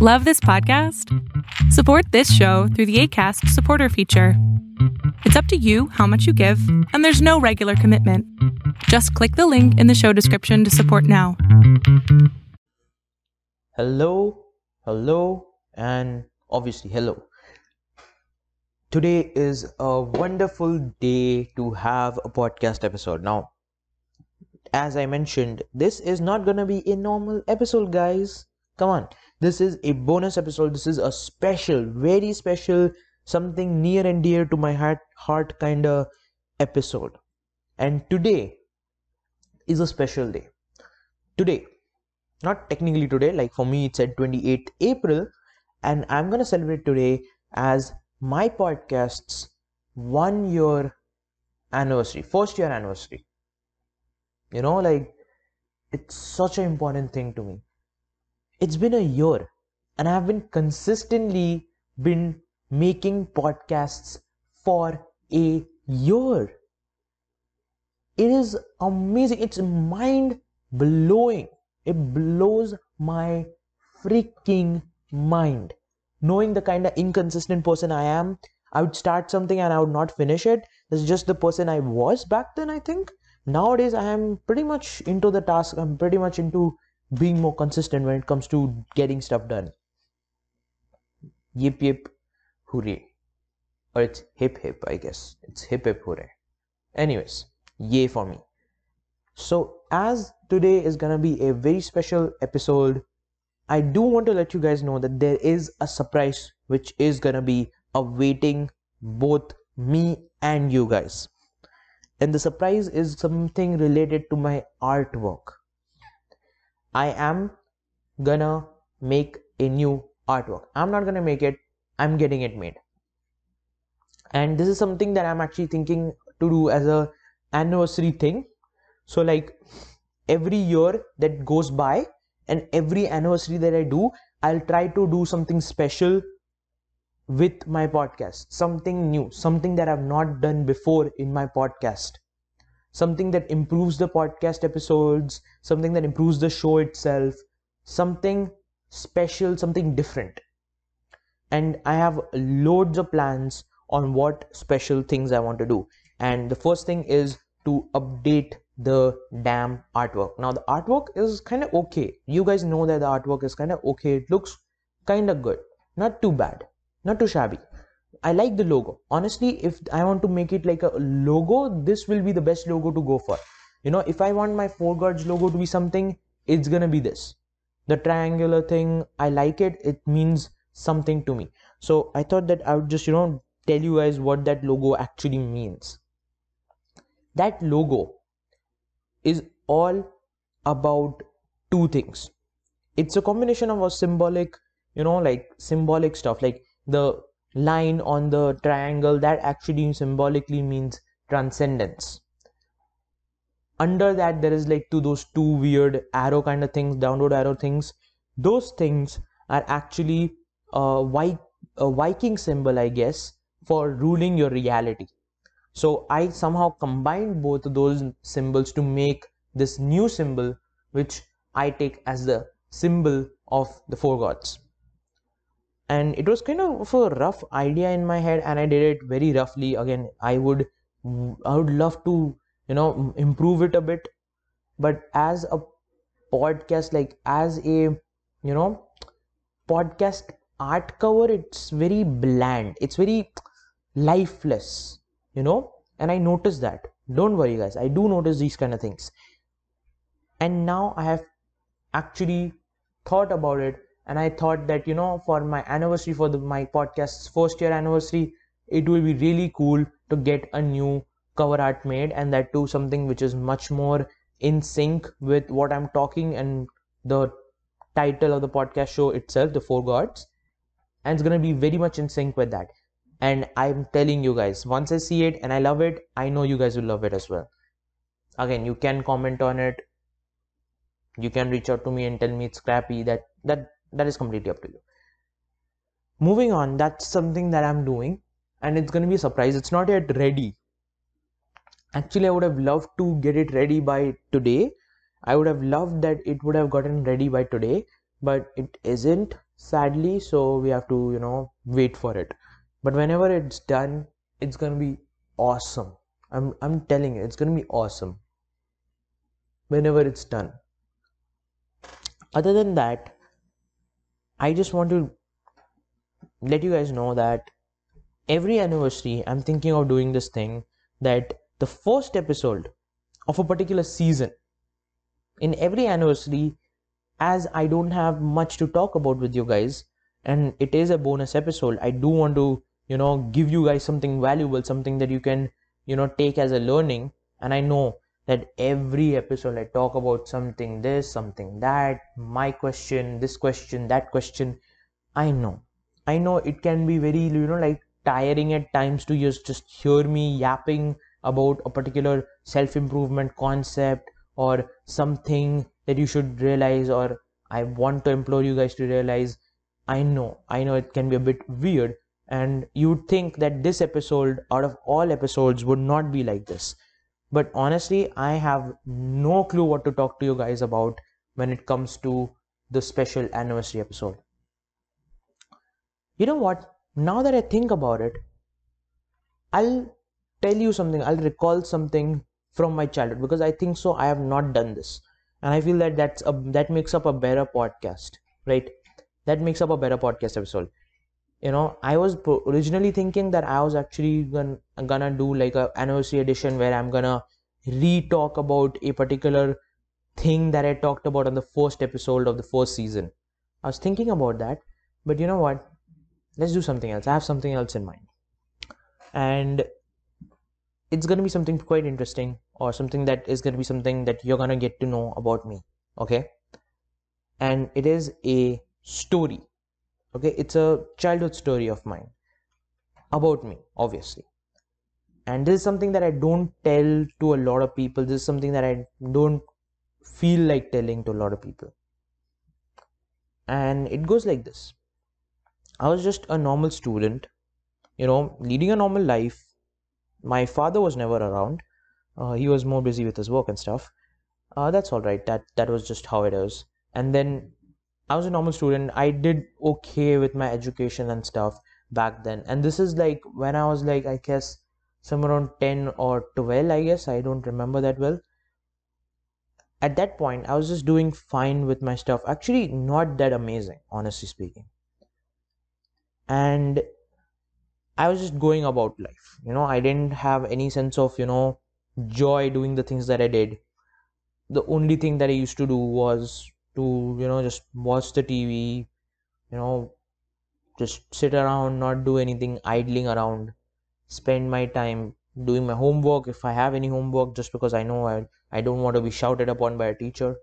Love this podcast? Support this show through the ACAST supporter feature. It's up to you how much you give, and there's no regular commitment. Just click the link in the show description to support now. Hello, hello, and obviously, hello. Today is a wonderful day to have a podcast episode. Now, as I mentioned, this is not gonna be a normal episode, guys. Come on, this is a bonus episode. This is a special, very special, something near and dear to my heart, heart kind of episode. And today is a special day. Today, not technically today, like for me, it's at 28th April, and I'm gonna celebrate today as my podcast's one year anniversary, first year anniversary. You know, like it's such an important thing to me it's been a year and I've been consistently been making podcasts for a year. It is amazing. It's mind blowing. It blows my freaking mind. Knowing the kind of inconsistent person I am, I would start something and I would not finish it. That's just the person I was back then, I think. Nowadays, I am pretty much into the task. I'm pretty much into being more consistent when it comes to getting stuff done. Yip yip hooray. Or it's hip hip, I guess. It's hip hip hooray. Anyways, yay for me. So, as today is gonna be a very special episode, I do want to let you guys know that there is a surprise which is gonna be awaiting both me and you guys. And the surprise is something related to my artwork I am gonna make a new artwork. I'm not gonna make it, I'm getting it made. And this is something that I'm actually thinking to do as a anniversary thing. So like every year that goes by and every anniversary that I do, I'll try to do something special with my podcast, something new, something that I've not done before in my podcast something that improves the podcast episodes, something that improves the show itself, something special, something different. And I have loads of plans on what special things I want to do. And the first thing is to update the damn artwork. Now, the artwork is kind of okay. You guys know that the artwork is kind of okay. It looks kind of good, not too bad, not too shabby. I like the logo. Honestly, if I want to make it like a logo, this will be the best logo to go for. You know, if I want my Four Gods logo to be something, it's gonna be this. The triangular thing, I like it. It means something to me. So I thought that I would just, you know, tell you guys what that logo actually means. That logo is all about two things. It's a combination of a symbolic, you know, like symbolic stuff, like the line on the triangle that actually symbolically means transcendence. Under that there is like two those two weird arrow kind of things downward arrow things. Those things are actually a, Vi- a viking symbol i guess for ruling your reality. So i somehow combined both those symbols to make this new symbol which i take as the symbol of the four gods and it was kind of a rough idea in my head and i did it very roughly. Again i would i would love to you know improve it a bit. But as a podcast like as a you know podcast art cover it's very bland. It's very lifeless you know? And i noticed that. Don't worry guys. I do notice these kind of things. And now i have actually thought about it and i thought that you know for my anniversary for the, my podcast's first year anniversary it will be really cool to get a new cover art made and that too something which is much more in sync with what i'm talking and the title of the podcast show itself the four gods. And it's going to be very much in sync with that. And i'm telling you guys once i see it and i love it i know you guys will love it as well. Again you can comment on it. You can reach out to me and tell me it's crappy that that that is completely up to you. Moving on that's something that i'm doing and it's going to be a surprise. It's not yet ready. Actually i would have loved to get it ready by today. I would have loved that it would have gotten ready by today but it isn't sadly so we have to you know wait for it. But whenever it's done it's gonna be awesome. I'm i'm telling you it's gonna be awesome. Whenever it's done. Other than that i just want to let you guys know that every anniversary i'm thinking of doing this thing that the first episode of a particular season in every anniversary as i don't have much to talk about with you guys and it is a bonus episode i do want to you know give you guys something valuable something that you can you know take as a learning. And i know that every episode i talk about something this something that my question this question that question i know. I know it can be very you know like tiring at times to just just hear me yapping about a particular self improvement concept or something that you should realize or i want to implore you guys to realize. I know i know it can be a bit weird and you'd think that this episode out of all episodes would not be like this but honestly i have no clue what to talk to you guys about when it comes to the special anniversary episode. You know what? Now that i think about it i'll tell you something. I'll recall something from my childhood because i think so. I have not done this. And i feel that that's a that makes up a better podcast right? That makes up a better podcast episode you know i was originally thinking that i was actually gonna, gonna do like a anniversary edition where i'm gonna re-talk about a particular thing that i talked about on the first episode of the first season. I was thinking about that but you know what? Let's do something else. I have something else in mind. And it's to be something quite interesting or something that is to be something that you're to get to know about me okay? And it is a story okay it's a childhood story of mine about me obviously. And this is something that i don't tell to a lot of people. This is something that i don't feel like telling to a lot of people. And it goes like this. I was just a normal student you know leading a normal life. My father was never around. Uh, he was more busy with his work and stuff. Uh, that's all right. That that was just how it is. And then i was a normal student. I did okay with my education and stuff back then. And this is like when i was like i guess somewhere around 10 or 12 i guess. I don't remember that well. At that point i was just doing fine with my stuff. Actually not that amazing honestly speaking. And I was just going about life. You know, I didn't have any sense of, you know, joy doing the things that I did. The only thing that I used to do was to, you know, just watch the TV, you know, just sit around, not do anything, idling around, spend my time doing my homework if I have any homework, just because I know I, I don't want to be shouted upon by a teacher.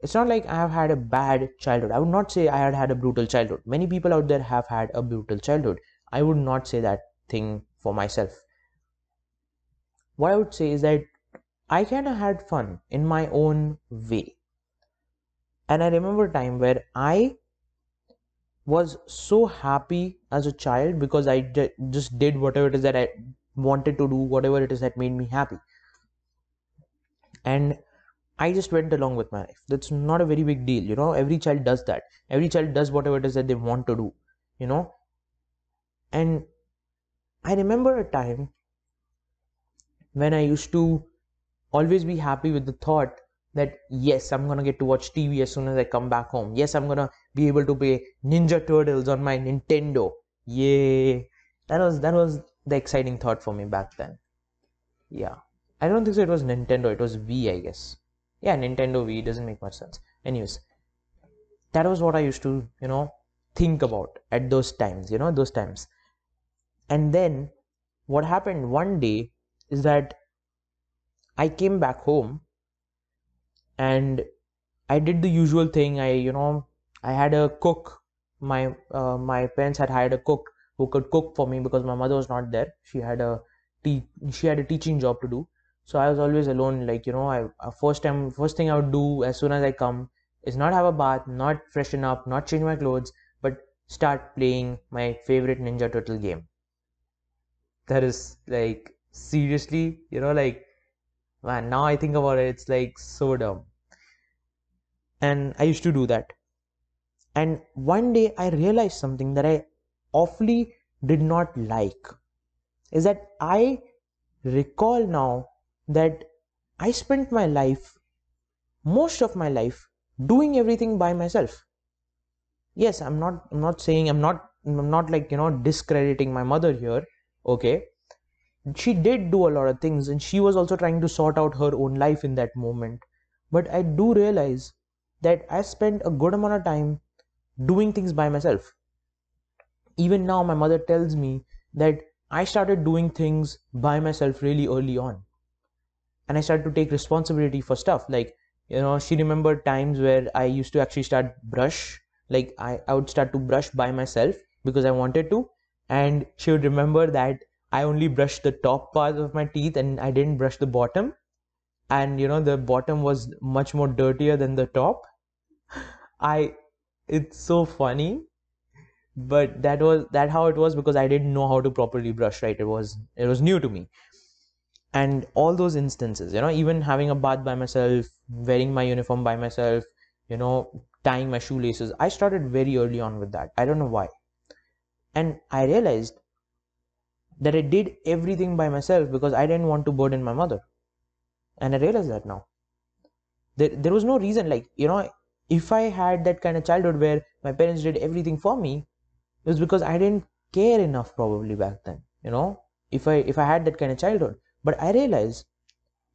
It's not like I have had a bad childhood. I would not say I had had a brutal childhood. Many people out there have had a brutal childhood I would not say that thing for myself. What I would say is that I kind of had fun in my own way. And I remember a time where I was so happy as a child because I just did whatever it is that I wanted to do, whatever it is that made me happy. And I just went along with my life. That's not a very big deal, you know. Every child does that. Every child does whatever it is that they want to do, you know. And I remember a time when I used to always be happy with the thought that yes, I'm gonna get to watch TV as soon as I come back home. Yes, I'm gonna be able to play Ninja Turtles on my Nintendo. Yay! That was that was the exciting thought for me back then. Yeah. I don't think so it was Nintendo, it was Wii, I guess. Yeah, Nintendo Wii doesn't make much sense. Anyways, that was what I used to, you know, think about at those times, you know, those times. And then what happened one day is that I came back home and I did the usual thing. I, you know, I had a cook. My uh, my parents had hired a cook who could cook for me because my mother was not there. She had a te- she had a teaching job to do. So I was always alone. Like you know, I uh, first time first thing I would do as soon as I come is not have a bath, not freshen up, not change my clothes, but start playing my favorite Ninja Turtle game that is like seriously you know like man now i think about it it's like so dumb and i used to do that And one day I realized something that I awfully did not like is that I recall now that I spent my life, most of my life, doing everything by myself. Yes, I'm not I'm not saying I'm not I'm not like you know discrediting my mother here. Okay. She did do a lot of things and she was also trying to sort out her own life in that moment. But I do realize that I spent a good amount of time doing things by myself. Even now, my mother tells me that I started doing things by myself really early on. And I started to take responsibility for stuff. Like, you know, she remembered times where I used to actually start brush. Like, I, I would start to brush by myself because I wanted to. And she would remember that I only brushed the top part of my teeth and I didn't brush the bottom. And, you know, the bottom was much more dirtier than the top. I, it's so funny but that was that how it was because i didn't know how to properly brush right it was it was new to me and all those instances you know even having a bath by myself wearing my uniform by myself you know tying my shoelaces i started very early on with that i don't know why and i realized that i did everything by myself because i didn't want to burden my mother. And i realized that now. There, there was no reason like you know if i had that kind of childhood where my parents did everything for me it was because i didn't care enough probably back then you know if i if i had that kind of childhood. But i realized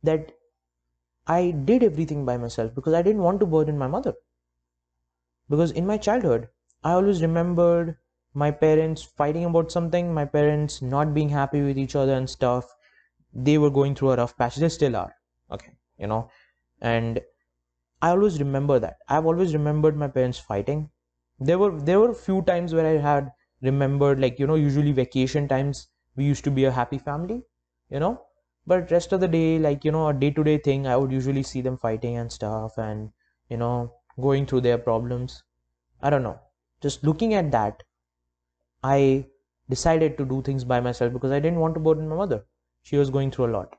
that i did everything by myself because i didn't want to burden my mother. Because in my childhood i always remembered my parents fighting about something my parents not being happy with each other and stuff they were going through a rough patch. They still are. Okay you know? And i always remember that. I've always remembered my parents fighting. There were there were few times where I had remembered like you know usually vacation times we used to be a happy family you know? But rest of the day like you know a day-to-day thing I would usually see them fighting and stuff and you know going through their problems. I don't know. Just looking at that I decided to do things by myself because I didn't want to burden my mother she was going through a lot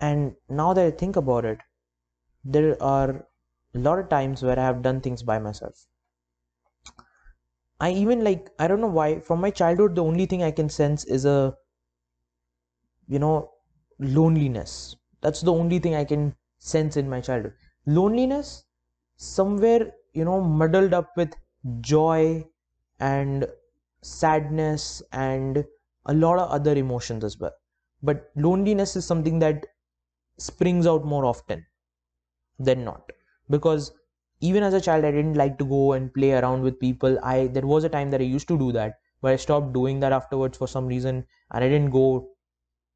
and now that I think about it there are a lot of times where I have done things by myself. I even like, I don't know why, from my childhood, the only thing I can sense is a, you know, loneliness. That's the only thing I can sense in my childhood. Loneliness, somewhere, you know, muddled up with joy and sadness and a lot of other emotions as well. But loneliness is something that springs out more often than not. Because even as a child i didn't like to go and play around with people. I there was a time that i used to do that but i stopped doing that afterwards for some reason and i didn't go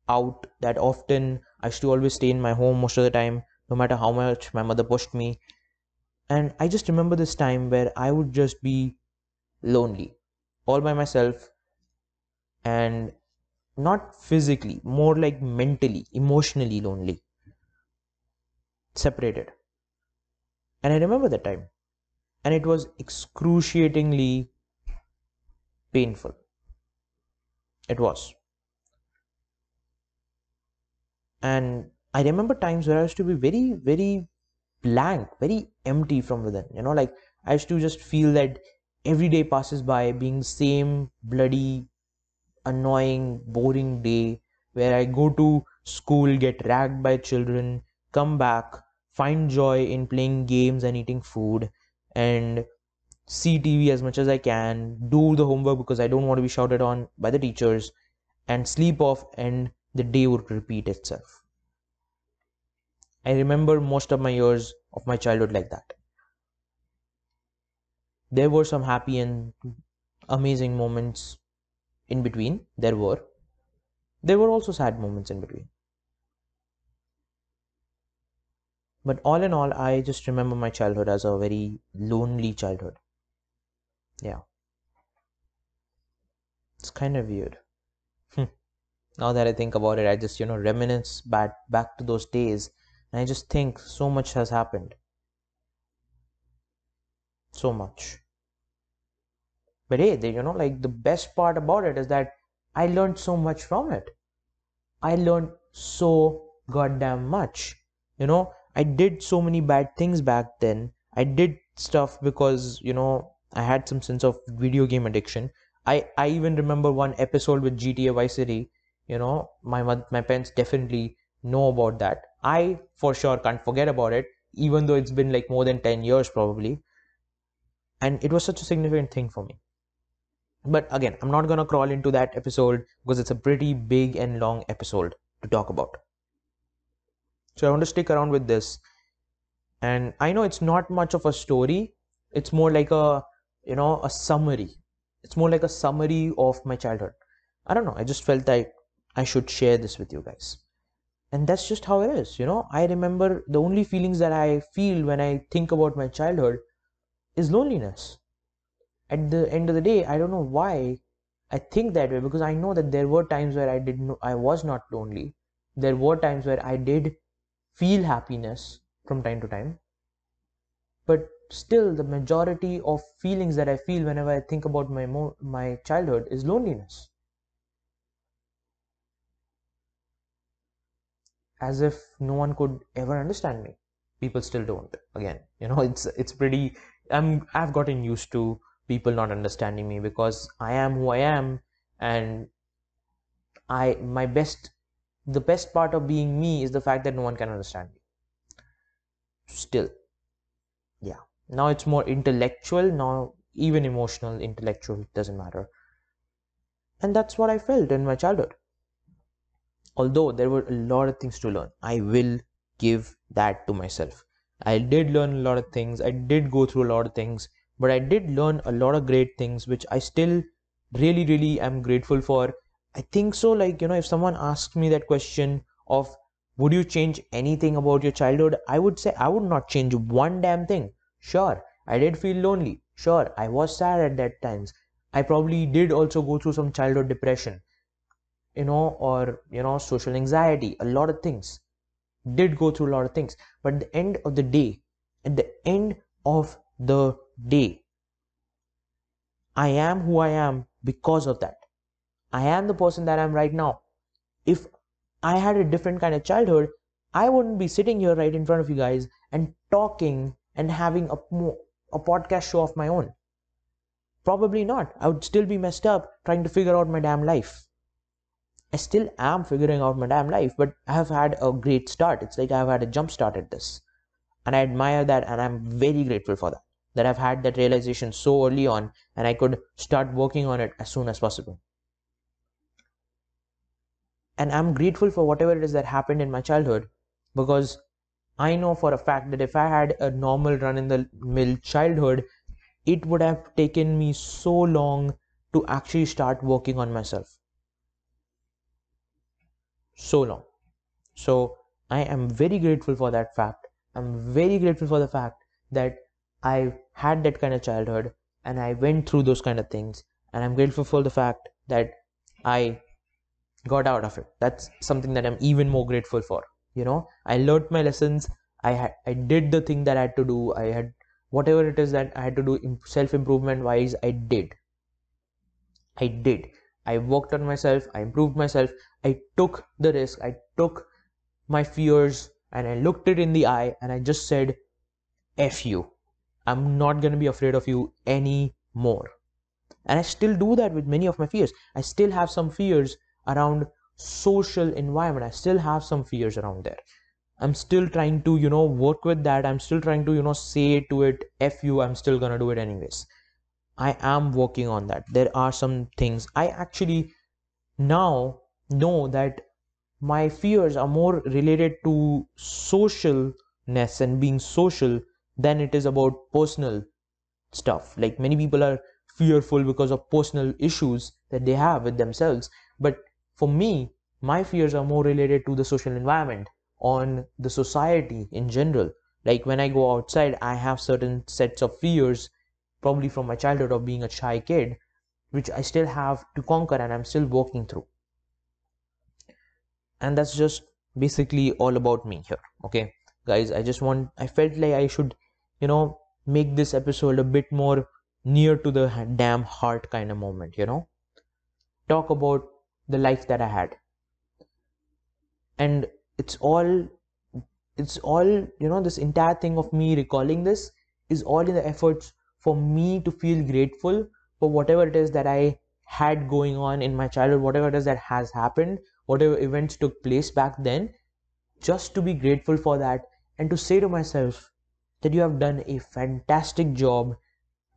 out that often. I used to always stay in my home most of the time no matter how much my mother pushed me and i just remember this time where i would just be lonely all by myself and not physically more like mentally emotionally lonely separated and I remember that time. And it was excruciatingly painful. It was. And I remember times where I used to be very, very blank, very empty from within. You know, like I used to just feel that every day passes by being the same bloody, annoying, boring day where I go to school, get ragged by children, come back, find joy in playing games and eating food and see TV as much as I can, do the homework because I don't want to be shouted on by the teachers, and sleep off, and the day would repeat itself. I remember most of my years of my childhood like that. There were some happy and amazing moments in between. There were. There were also sad moments in between. But all in all, I just remember my childhood as a very lonely childhood. Yeah. It's kind of weird. Now that I think about it, I just, you know, reminisce back, back to those days and I just think so much has happened. So much. But hey, they, you know, like the best part about it is that I learned so much from it. I learned so goddamn much. You know, I did so many bad things back then. I did stuff because you know I had some sense of video game addiction. I I even remember one episode with GTA Vice City. You know, my my parents definitely know about that. I for sure can't forget about it, even though it's been like more than ten years probably. And it was such a significant thing for me. But again, I'm not gonna crawl into that episode because it's a pretty big and long episode to talk about. So I want to stick around with this. And I know it's not much of a story. It's more like a, you know, a summary. It's more like a summary of my childhood. I don't know. I just felt like I should share this with you guys. And that's just how it is. You know, I remember the only feelings that I feel when I think about my childhood is loneliness. At the end of the day, I don't know why I think that way because I know that there were times where I didn't, I was not lonely. There were times where I did feel happiness from time to time. But still, the majority of feelings that I feel whenever I think about my mo- my childhood is loneliness. As if no one could ever understand me. People still don't. Again, you know, it's it's pretty. I'm I've gotten used to people not understanding me because I am who I am, and I my best the best part of being me is the fact that no one can understand me still yeah now it's more intellectual now even emotional intellectual doesn't matter and that's what i felt in my childhood although there were a lot of things to learn i will give that to myself i did learn a lot of things i did go through a lot of things but i did learn a lot of great things which i still really really am grateful for I think so. Like, you know, if someone asks me that question of would you change anything about your childhood, I would say I would not change one damn thing. Sure, I did feel lonely. Sure, I was sad at that times. I probably did also go through some childhood depression, you know, or, you know, social anxiety, a lot of things. Did go through a lot of things. But at the end of the day, at the end of the day, I am who I am because of that I am the person that I am right now. If I had a different kind of childhood, I wouldn't be sitting here right in front of you guys and talking and having a, a podcast show of my own. Probably not. I would still be messed up trying to figure out my damn life. I still am figuring out my damn life, but I have had a great start. It's like I've had a jump start at this. And I admire that and I'm very grateful for that. That I've had that realization so early on and I could start working on it as soon as possible and i'm grateful for whatever it is that happened in my childhood because i know for a fact that if i had a normal run in the mill childhood it would have taken me so long to actually start working on myself so long. So i am very grateful for that fact. I'm very grateful for the fact that i had that kind of childhood and i went through those kind of things. And i'm grateful for the fact that i got out of it. That's something that i'm even more grateful for. You know i learned my lessons. I had i did the thing that i had to do. I had whatever it is that i had to do in self improvement wise i did. I did. I worked on myself. I improved myself i took the risk. I took my fears and i looked it in the eye and i just said f you. I'm not going to be afraid of you anymore. And i still do that with many of my fears. I still have some fears around social environment. I still have some fears around there. I'm still trying to you know work with that. I'm still trying to you know say to it f you i'm still gonna do it anyways. I am working on that. There are some things. I actually now know that my fears are more related to socialness and being social than it is about personal stuff like many people are fearful because of personal issues that they have with themselves but for me, my fears are more related to the social environment, on the society in general. Like when I go outside, I have certain sets of fears, probably from my childhood of being a shy kid, which I still have to conquer and I'm still working through. And that's just basically all about me here. Okay, guys, I just want, I felt like I should, you know, make this episode a bit more near to the damn heart kind of moment, you know, talk about the life that I had. And it's all it's all you know this entire thing of me recalling this is all in the efforts for me to feel grateful for whatever it is that I had going on in my childhood, whatever it is that has happened, whatever events took place back then, just to be grateful for that and to say to myself that you have done a fantastic job.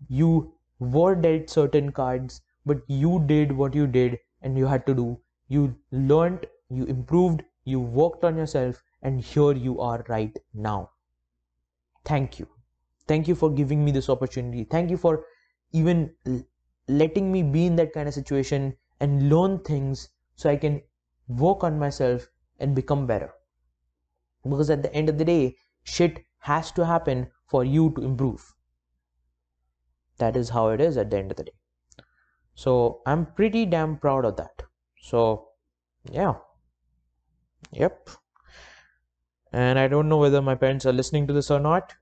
You were dealt certain cards, but you did what you did and you had to do. You learned, you improved, you worked on yourself, and here you are right now. Thank you. Thank you for giving me this opportunity. Thank you for even letting me be in that kind of situation and learn things so I can work on myself and become better. Because at the end of the day, shit has to happen for you to improve. That is how it is at the end of the day. So I'm pretty damn proud of that. So, yeah. Yep. And I don't know whether my parents are listening to this or not.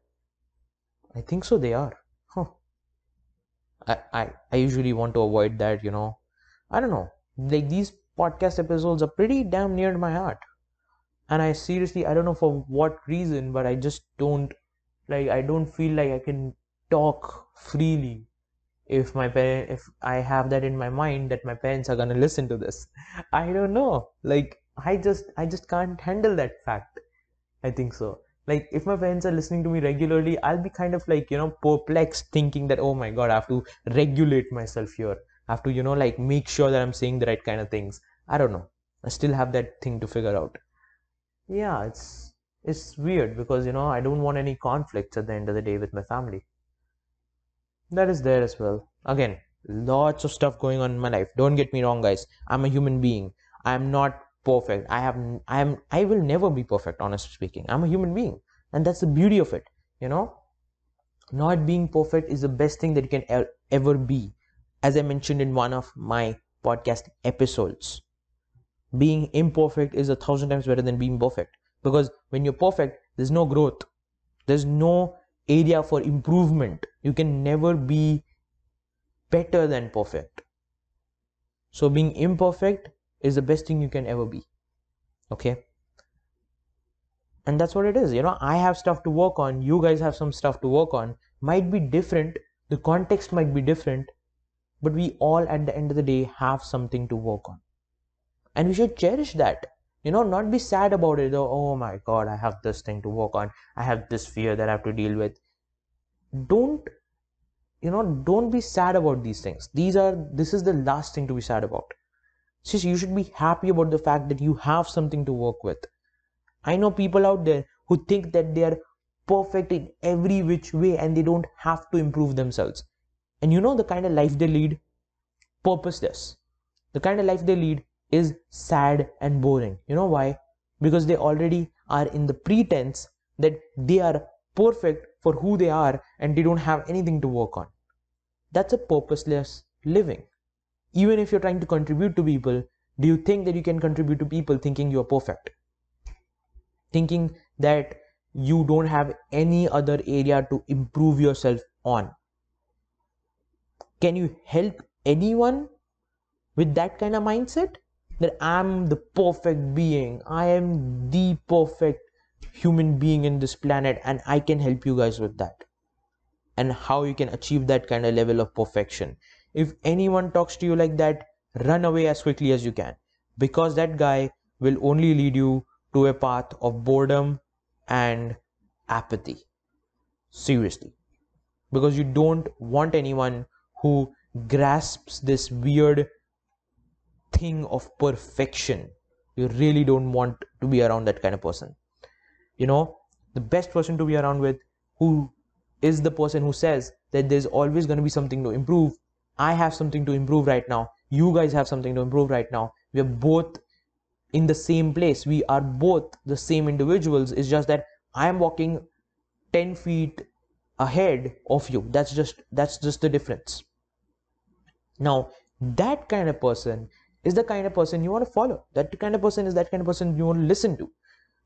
I think so, they are. Huh. I, I, I usually want to avoid that, you know. I don't know. Like these podcast episodes are pretty damn near to my heart. And I seriously, I don't know for what reason, but I just don't, like, I don't feel like I can talk freely if my parent if i have that in my mind that my parents are going to listen to this. I don't know. Like i just i just can't handle that fact. I think so. Like if my parents are listening to me regularly i'll be kind of like you know perplexed thinking that oh my god i have to regulate myself here i have to you know like make sure that i'm saying the right kind of things. I don't know. I still have that thing to figure out. Yeah it's it's weird because you know i don't want any conflicts at the end of the day with my family. That is there as well. Again lots of stuff going on in my life. Don't get me wrong guys. I'm a human being. I'm not perfect. I have i am i will never be perfect honestly speaking. I'm a human being and that's the beauty of it you know? Not being perfect is the best thing that you can ever be as i mentioned in one of my podcast episodes being imperfect is a thousand times better than being perfect. Because when you're perfect there's no growth. There's no area for improvement. You can never be better than perfect. So being imperfect is the best thing you can ever be. Okay? And that's what it is. You know i have stuff to work on. You guys have some stuff to work on. Might be different. The context might be different but we all at the end of the day have something to work on. And we should cherish that. You know not be sad about it though oh my god i have this thing to work on. I have this fear that i have to deal with. Don't you know don't be sad about these things. These are this is the last thing to be sad about. Just you should be happy about the fact that you have something to work with. I know people out there who think that they are perfect in every which way and they don't have to improve themselves and you know the kind of life they lead? Purposeless. The kind of life they lead is sad and boring. You know why? Because they already are in the pretense that they are perfect for who they are and they don't have anything to work on. That's a purposeless living. Even if you're trying to contribute to people do you think that you can contribute to people thinking you're perfect? Thinking that you don't have any other area to improve yourself on can you help anyone with that kind of mindset? That i'm the perfect being. I am the perfect human being in this planet and i can help you guys with that. And how you can achieve that kind of level of perfection. If anyone talks to you like that run away as quickly as you can. Because that guy will only lead you to a path of boredom and apathy. Seriously. Because you don't want anyone who grasps this weird thing of perfection you really don't want to be around that kind of person you know the best person to be around with who is the person who says that there's always going to be something to improve I have something to improve right now. You guys have something to improve right now. We are both in the same place. We are both the same individuals. It's just that I am walking 10 feet ahead of you. That's just that's just the difference. Now, that kind of person is the kind of person you want to follow. That kind of person is that kind of person you want to listen to.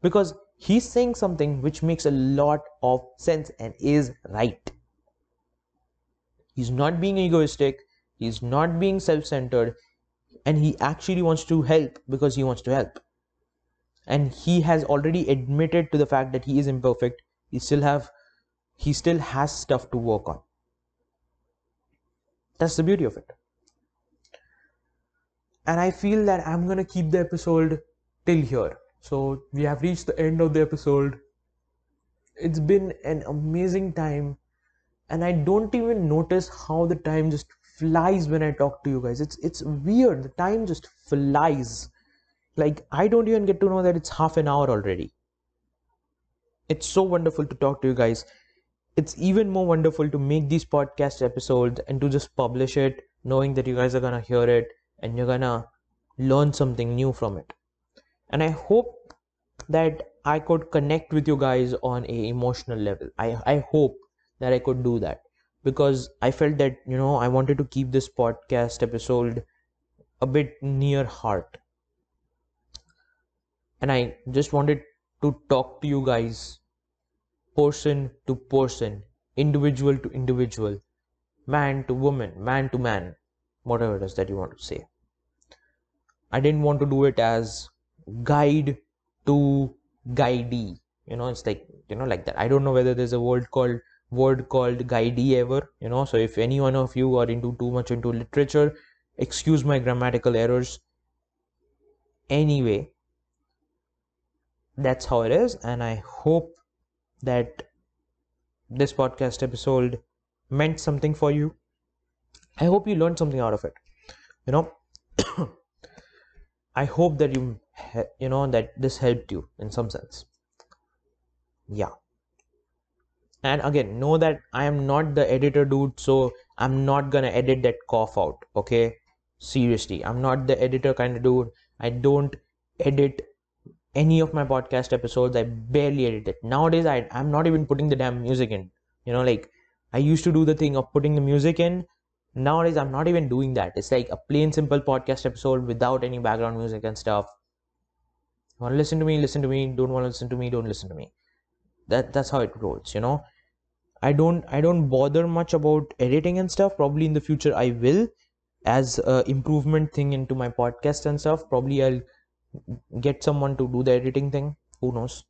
Because he's saying something which makes a lot of sense and is right. He's not being egoistic, he's not being self centered, and he actually wants to help because he wants to help. And he has already admitted to the fact that he is imperfect. He still have he still has stuff to work on. That's the beauty of it. And I feel that I'm gonna keep the episode till here. So we have reached the end of the episode. It's been an amazing time, and I don't even notice how the time just flies when I talk to you guys. It's it's weird. The time just flies. Like I don't even get to know that it's half an hour already. It's so wonderful to talk to you guys. It's even more wonderful to make these podcast episodes and to just publish it, knowing that you guys are gonna hear it and you're gonna learn something new from it. And I hope that I could connect with you guys on a emotional level. I, I hope that I could do that because I felt that you know I wanted to keep this podcast episode a bit near heart. And I just wanted to talk to you guys person to person, individual to individual, man to woman, man to man, whatever it is that you want to say. I didn't want to do it as guide to guidee. You know, it's like you know, like that. I don't know whether there's a word called word called guidee ever. You know, so if any one of you are into too much into literature, excuse my grammatical errors. Anyway, that's how it is, and I hope that this podcast episode meant something for you. I hope you learned something out of it. You know, I hope that you you know that this helped you in some sense. Yeah. And again, know that I am not the editor dude, so I'm not gonna edit that cough out. Okay, seriously, I'm not the editor kind of dude. I don't edit any of my podcast episodes i barely edit it. Nowadays I, i'm not even putting the damn music in. You know like i used to do the thing of putting the music in. Nowadays i'm not even doing that. It's like a plain simple podcast episode without any background music and stuff. Want to listen to me listen to me. Don't want to listen to me don't listen to me. That that's how it rolls you know? I don't i don't bother much about editing and stuff. Probably in the future i will. As a improvement thing into my podcast and stuff probably i'll get someone to do the editing thing who knows?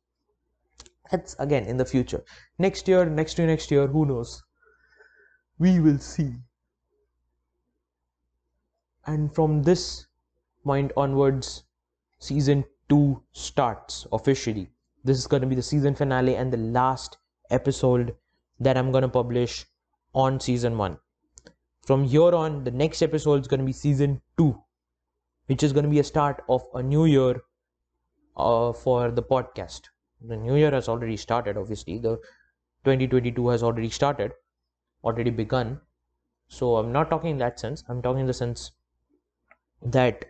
That's again in the future. Next year next year next year who knows? We will see. And from this point onwards season 2 starts officially. This is going to be the season finale and the last episode that i'm going to publish on season 1 from here on the next episode is going to be season 2 which is going to be a start of a new year uh, for the podcast. The new year has already started, obviously. The 2022 has already started, already begun. So I'm not talking in that sense. I'm talking in the sense that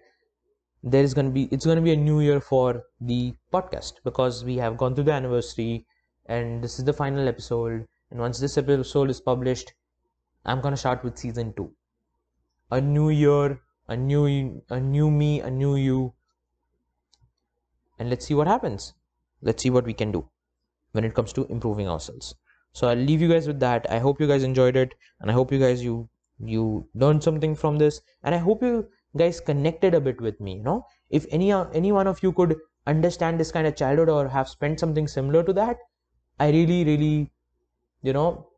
there is going to be it's going to be a new year for the podcast because we have gone through the anniversary and this is the final episode and once this episode is published i'm going to start with season 2 a new year a new a new me a new you. And let's see what happens. Let's see what we can do when it comes to improving ourselves. So i'll leave you guys with that. I hope you guys enjoyed it and i hope you guys you you learned something from this. And i hope you guys connected a bit with me you know? If any any one of you could understand this kind of childhood or have spent something similar to that i really really you know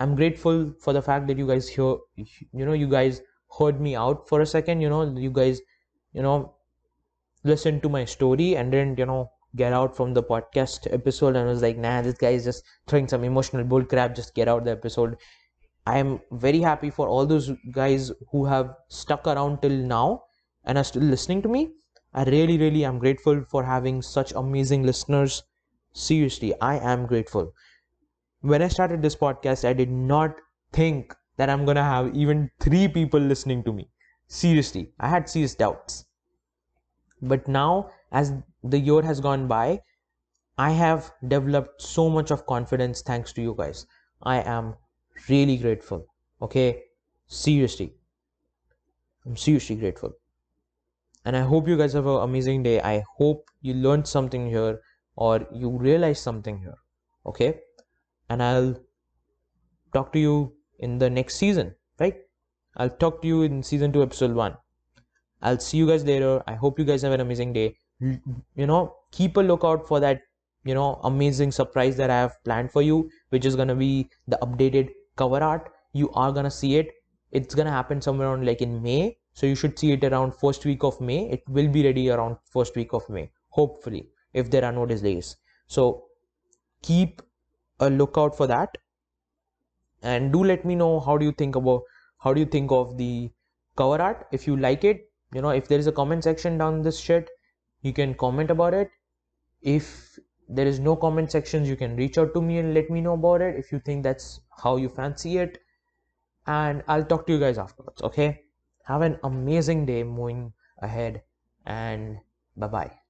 i'm grateful for the fact that you guys hear you know you guys heard me out for a second you know you guys you know listen to my story and didn't you know get out from the podcast episode. And was like nah this guy is just throwing some emotional bull crap. Just get out the episode. I am very happy for all those guys who have stuck around till now and are still listening to me. I really really am grateful for having such amazing listeners. Seriously i am grateful. When i started this podcast i did not think that I'm gonna have even three people listening to me. Seriously, I had serious doubts. But now, as the year has gone by, I have developed so much of confidence thanks to you guys. I am really grateful. Okay, seriously, I'm seriously grateful. And I hope you guys have an amazing day. I hope you learned something here or you realized something here. Okay, and I'll talk to you in the next season, right? I'll talk to you in season 2, episode 1. I'll see you guys later. I hope you guys have an amazing day. You know, keep a lookout for that you know amazing surprise that i have planned for you which is to be the updated cover art you are to see it it's to happen somewhere around like in may so you should see it around first week of may it will be ready around first week of may hopefully if there are no delays so keep a lookout for that and do let me know how do you think about how do you think of the cover art? If you like it you know if there is a comment section down this shit you can comment about it. If there is no comment sections you can reach out to me and let me know about it if you think that's how you fancy it. And i'll talk to you guys afterwards okay? Have an amazing day moving ahead and bye bye